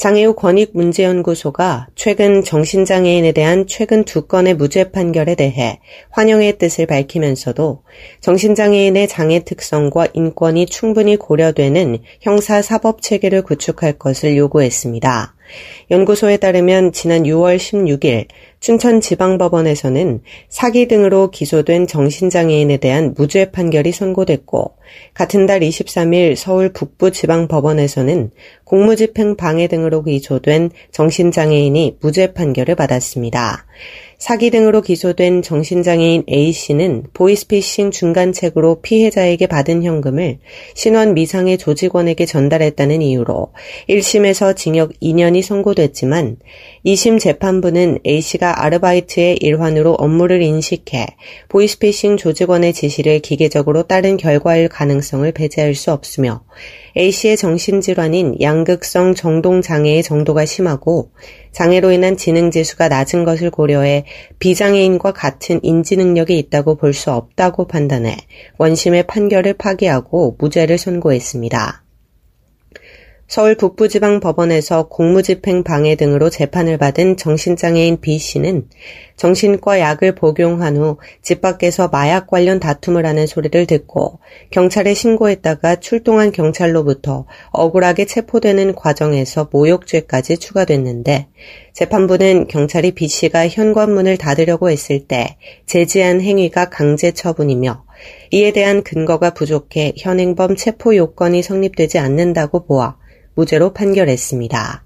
장애우 권익문제연구소가 최근 정신장애인에 대한 최근 두 건의 무죄 판결에 대해 환영의 뜻을 밝히면서도 정신장애인의 장애 특성과 인권이 충분히 고려되는 형사사법 체계를 구축할 것을 요구했습니다. 연구소에 따르면 지난 6월 16일 춘천지방법원에서는 사기 등으로 기소된 정신장애인에 대한 무죄 판결이 선고됐고 같은 달 23일 서울 북부지방법원에서는 공무집행 방해 등으로 기소된 정신장애인이 무죄 판결을 받았습니다. 사기 등으로 기소된 정신장애인 A씨는 보이스피싱 중간책으로 피해자에게 받은 현금을 신원 미상의 조직원에게 전달했다는 이유로 1심에서 징역 2년이 선고됐지만 2심 재판부는 A씨가 아르바이트의 일환으로 업무를 인식해 보이스피싱 조직원의 지시를 기계적으로 따른 결과일 가능성을 배제할 수 없으며 A씨의 정신질환인 양극성 정동장애의 정도가 심하고 장애로 인한 지능지수가 낮은 것을 고려해 비장애인과 같은 인지능력이 있다고 볼 수 없다고 판단해 원심의 판결을 파기하고 무죄를 선고했습니다. 서울 북부지방법원에서 공무집행 방해 등으로 재판을 받은 정신장애인 B씨는 정신과 약을 복용한 후 집 밖에서 마약 관련 다툼을 하는 소리를 듣고 경찰에 신고했다가 출동한 경찰로부터 억울하게 체포되는 과정에서 모욕죄까지 추가됐는데 재판부는 경찰이 B씨가 현관문을 닫으려고 했을 때 제지한 행위가 강제 처분이며 이에 대한 근거가 부족해 현행범 체포 요건이 성립되지 않는다고 보아 무죄로 판결했습니다.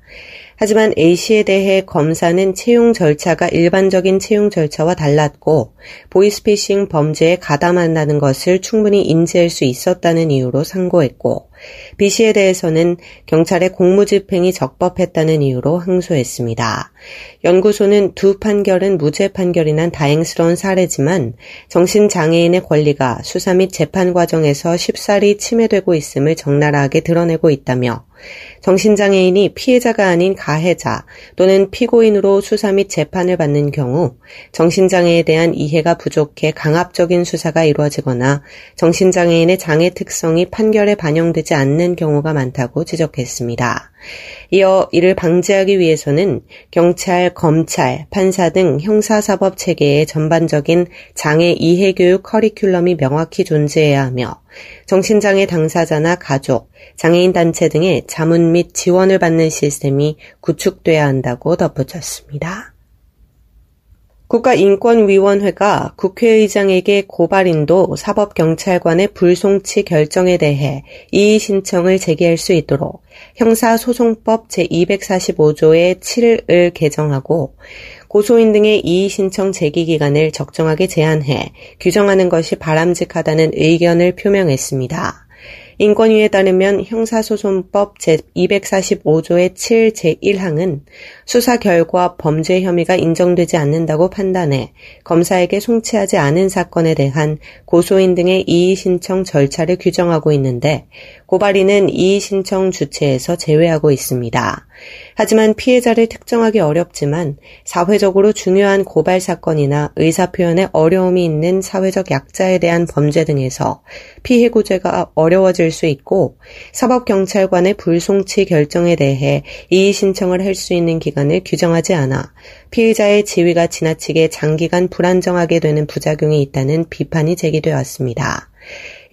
하지만 A씨에 대해 검사는 채용 절차가 일반적인 채용 절차와 달랐고 보이스피싱 범죄에 가담한다는 것을 충분히 인지할 수 있었다는 이유로 상고했고 B씨에 대해서는 경찰의 공무집행이 적법했다는 이유로 항소했습니다. 연구소는 두 판결은 무죄 판결이 난 다행스러운 사례지만 정신장애인의 권리가 수사 및 재판 과정에서 쉽사리 침해되고 있음을 적나라하게 드러내고 있다며 정신장애인이 피해자가 아닌 가해자 또는 피고인으로 수사 및 재판을 받는 경우 정신장애에 대한 이해가 부족해 강압적인 수사가 이루어지거나 정신장애인의 장애 특성이 판결에 반영되지 않는 경우가 많다고 지적했습니다. 이어 이를 방지하기 위해서는 경찰, 검찰, 판사 등 형사사법 체계의 전반적인 장애 이해 교육 커리큘럼이 명확히 존재해야 하며 정신장애 당사자나 가족, 장애인 단체 등의 자문 및 지원을 받는 시스템이 구축돼야 한다고 덧붙였습니다. 국가인권위원회가 국회의장에게 고발인도 사법경찰관의 불송치 결정에 대해 이의 신청을 제기할 수 있도록 형사소송법 제245조의 7을 개정하고 고소인 등의 이의 신청 제기 기간을 적정하게 제한해 규정하는 것이 바람직하다는 의견을 표명했습니다. 인권위에 따르면 형사소송법 제245조의 7 제1항은 수사 결과 범죄 혐의가 인정되지 않는다고 판단해 검사에게 송치하지 않은 사건에 대한 고소인 등의 이의 신청 절차를 규정하고 있는데 고발인은 이의 신청 주체에서 제외하고 있습니다. 하지만 피해자를 특정하기 어렵지만 사회적으로 중요한 고발 사건이나 의사표현에 어려움이 있는 사회적 약자에 대한 범죄 등에서 피해 구제가 어려워질 수 있고 사법경찰관의 불송치 결정에 대해 이의 신청을 할 수 있는 기간을 규정하지 않아 피해자의 지위가 지나치게 장기간 불안정하게 되는 부작용이 있다는 비판이 제기되어 왔습니다.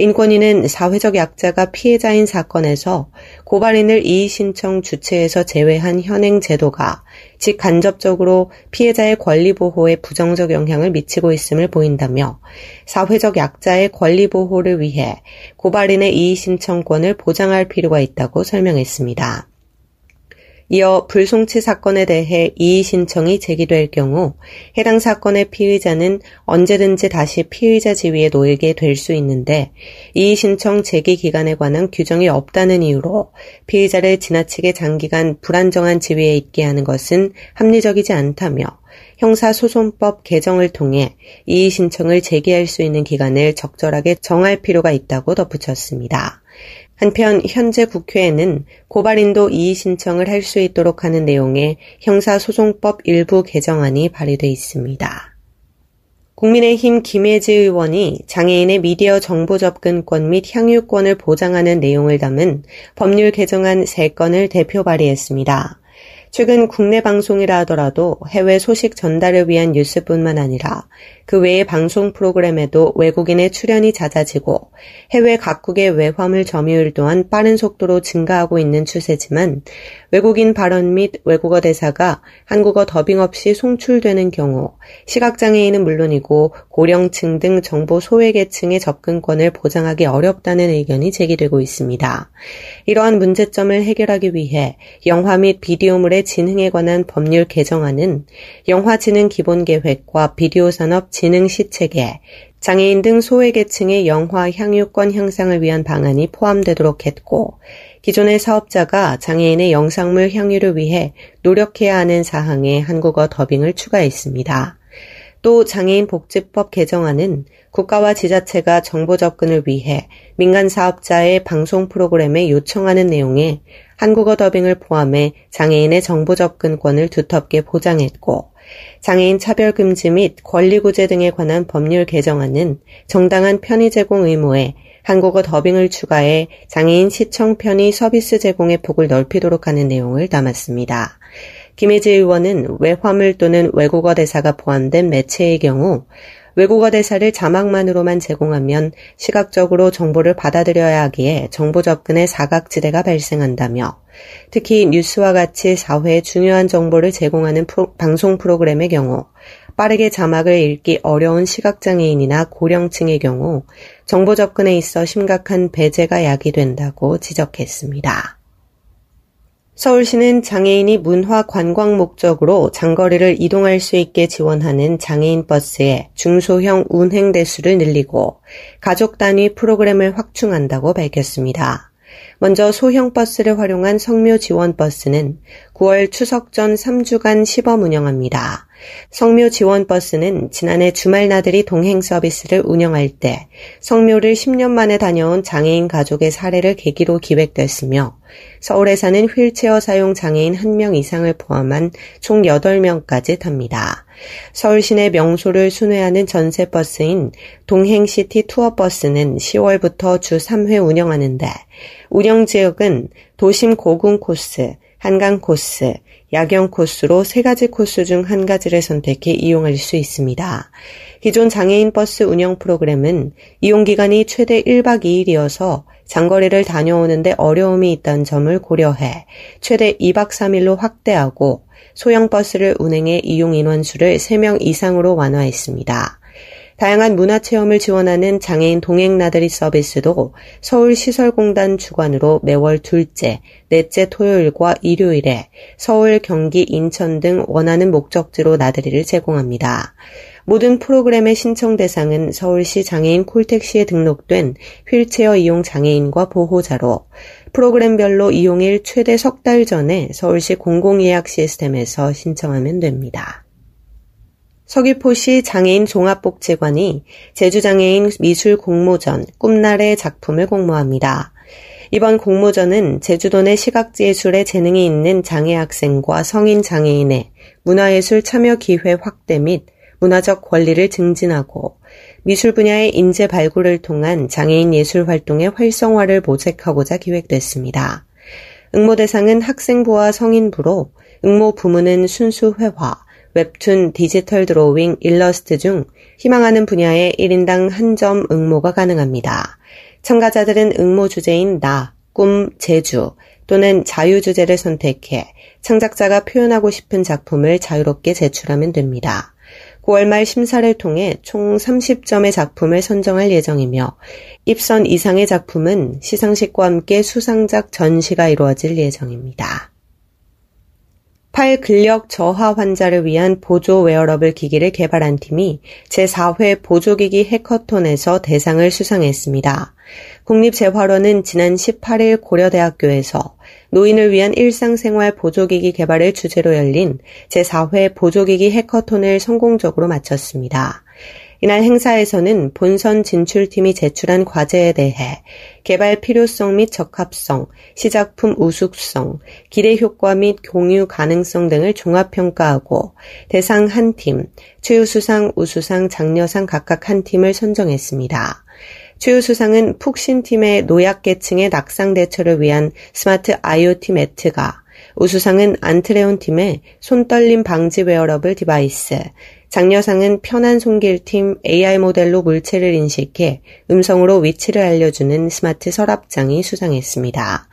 인권위는 사회적 약자가 피해자인 사건에서 고발인을 이의 신청 주체에서 제외한 현행 제도가 직간접적으로 피해자의 권리 보호에 부정적 영향을 미치고 있음을 보인다며 사회적 약자의 권리 보호를 위해 고발인의 이의 신청권을 보장할 필요가 있다고 설명했습니다. 이어 불송치 사건에 대해 이의 신청이 제기될 경우 해당 사건의 피의자는 언제든지 다시 피의자 지위에 놓이게 될 수 있는데 이의 신청 제기 기간에 관한 규정이 없다는 이유로 피의자를 지나치게 장기간 불안정한 지위에 있게 하는 것은 합리적이지 않다며 형사소송법 개정을 통해 이의 신청을 제기할 수 있는 기간을 적절하게 정할 필요가 있다고 덧붙였습니다. 한편 현재 국회에는 고발인도 이의 신청을 할 수 있도록 하는 내용의 형사소송법 일부 개정안이 발의돼 있습니다. 국민의힘 김혜지 의원이 장애인의 미디어 정보 접근권 및 향유권을 보장하는 내용을 담은 법률 개정안 3건을 대표 발의했습니다. 최근 국내 방송이라 하더라도 해외 소식 전달을 위한 뉴스뿐만 아니라 그 외의 방송 프로그램에도 외국인의 출연이 잦아지고 해외 각국의 외화물 점유율 또한 빠른 속도로 증가하고 있는 추세지만 외국인 발언 및 외국어 대사가 한국어 더빙 없이 송출되는 경우 시각장애인은 물론이고 고령층 등 정보 소외계층의 접근권을 보장하기 어렵다는 의견이 제기되고 있습니다. 이러한 문제점을 해결하기 위해 영화 및 비디오물의 진흥에 관한 법률 개정안은 영화진흥기본계획과 비디오 산업 지능 시체계, 장애인 등 소외계층의 영화 향유권 향상을 위한 방안이 포함되도록 했고, 기존의 사업자가 장애인의 영상물 향유를 위해 노력해야 하는 사항에 한국어 더빙을 추가했습니다. 또 장애인 복지법 개정안은 국가와 지자체가 정보 접근을 위해 민간 사업자의 방송 프로그램에 요청하는 내용에 한국어 더빙을 포함해 장애인의 정보 접근권을 두텁게 보장했고 장애인 차별 금지 및 권리 구제 등에 관한 법률 개정안은 정당한 편의 제공 의무에 한국어 더빙을 추가해 장애인 시청 편의 서비스 제공의 폭을 넓히도록 하는 내용을 담았습니다. 김혜지 의원은 외화물 또는 외국어 대사가 포함된 매체의 경우 외국어 대사를 자막만으로만 제공하면 시각적으로 정보를 받아들여야 하기에 정보 접근의 사각지대가 발생한다며 특히 뉴스와 같이 사회에 중요한 정보를 제공하는 프로, 방송 프로그램의 경우 빠르게 자막을 읽기 어려운 시각장애인이나 고령층의 경우 정보 접근에 있어 심각한 배제가 야기된다고 지적했습니다. 서울시는 장애인이 문화 관광 목적으로 장거리를 이동할 수 있게 지원하는 장애인 버스의 중소형 운행 대수를 늘리고 가족 단위 프로그램을 확충한다고 밝혔습니다. 먼저 소형 버스를 활용한 성묘 지원 버스는 9월 추석 전 3주간 시범 운영합니다. 성묘 지원 버스는 지난해 주말 나들이 동행 서비스를 운영할 때 성묘를 10년 만에 다녀온 장애인 가족의 사례를 계기로 기획됐으며 서울에 사는 휠체어 사용 장애인 1명 이상을 포함한 총 8명까지 탑니다. 서울 시내 명소를 순회하는 전세버스인 동행시티 투어버스는 10월부터 주 3회 운영하는데 운영 지역은 도심 고궁 코스, 한강 코스, 야경 코스로 세 가지 코스 중 한 가지를 선택해 이용할 수 있습니다. 기존 장애인 버스 운영 프로그램은 이용 기간이 최대 1박 2일이어서 장거리를 다녀오는데 어려움이 있다는 점을 고려해 최대 2박 3일로 확대하고 소형 버스를 운행해 이용 인원수를 3명 이상으로 완화했습니다. 다양한 문화 체험을 지원하는 장애인 동행 나들이 서비스도 서울시설공단 주관으로 매월 둘째, 넷째 토요일과 일요일에 서울, 경기, 인천 등 원하는 목적지로 나들이를 제공합니다. 모든 프로그램의 신청 대상은 서울시 장애인 콜택시에 등록된 휠체어 이용 장애인과 보호자로 프로그램별로 이용일 최대 석 달 전에 서울시 공공예약 시스템에서 신청하면 됩니다. 서귀포시 장애인 종합복지관이 제주장애인 미술 공모전 꿈날의 작품을 공모합니다. 이번 공모전은 제주도 내 시각예술에 재능이 있는 장애 학생과 성인 장애인의 문화예술 참여 기회 확대 및 문화적 권리를 증진하고 미술 분야의 인재 발굴을 통한 장애인 예술 활동의 활성화를 모색하고자 기획됐습니다. 응모 대상은 학생부와 성인부로 응모 부문은 순수 회화, 웹툰, 디지털 드로잉, 일러스트 중 희망하는 분야에 1인당 한 점 응모가 가능합니다. 참가자들은 응모 주제인 나, 꿈, 제주 또는 자유 주제를 선택해 창작자가 표현하고 싶은 작품을 자유롭게 제출하면 됩니다. 9월 말 심사를 통해 총 30점의 작품을 선정할 예정이며 입선 이상의 작품은 시상식과 함께 수상작 전시가 이루어질 예정입니다. 팔 근력 저하 환자를 위한 보조 웨어러블 기기를 개발한 팀이 제4회 보조기기 hackathon에서 대상을 수상했습니다. 국립재활원은 지난 18일 고려대학교에서 노인을 위한 일상생활 보조기기 개발을 주제로 열린 제4회 보조기기 해커톤을 성공적으로 마쳤습니다. 이날 행사에서는 본선 진출팀이 제출한 과제에 대해 개발 필요성 및 적합성, 시작품 우수성, 기대 효과 및 공유 가능성 등을 종합평가하고 대상 한 팀, 최우수상, 우수상, 장려상 각각 한 팀을 선정했습니다. 최우수상은 푹신팀의 노약계층의 낙상 대처를 위한 스마트 IoT 매트가, 우수상은 안트레온 팀의 손떨림 방지 wearable device, 장려상은 편한 손길팀 AI 모델로 물체를 인식해 음성으로 위치를 알려주는 스마트 서랍장이 수상했습니다.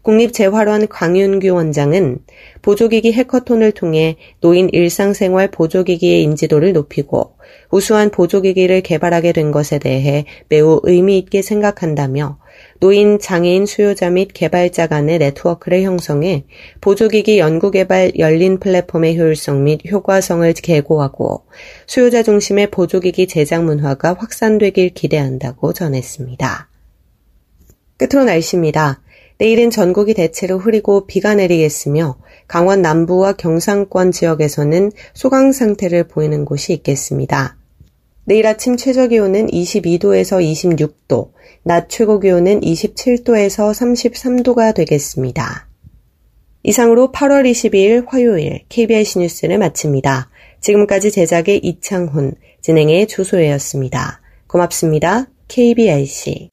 국립재활원 강윤규 원장은 보조기기 hackathon을 통해 노인 일상생활 보조기기의 인지도를 높이고 우수한 보조기기를 개발하게 된 것에 대해 매우 의미 있게 생각한다며 노인, 장애인 수요자 및 개발자 간의 네트워크를 형성해 보조기기 연구개발 열린 플랫폼의 효율성 및 효과성을 계고하고 수요자 중심의 보조기기 제작 문화가 확산되길 기대한다고 전했습니다. 끝으로 날씨입니다. 내일은 전국이 대체로 흐리고 비가 내리겠으며 강원 남부와 경상권 지역에서는 소강 상태를 보이는 곳이 있겠습니다. 내일 아침 최저 기온은 22도에서 26도, 낮 최고 기온은 27도에서 33도가 되겠습니다. 이상으로 8월 22일 화요일 KBS 뉴스를 마칩니다. 지금까지 제작의 이창훈, 진행의 조소혜였습니다. 고맙습니다. KBRC.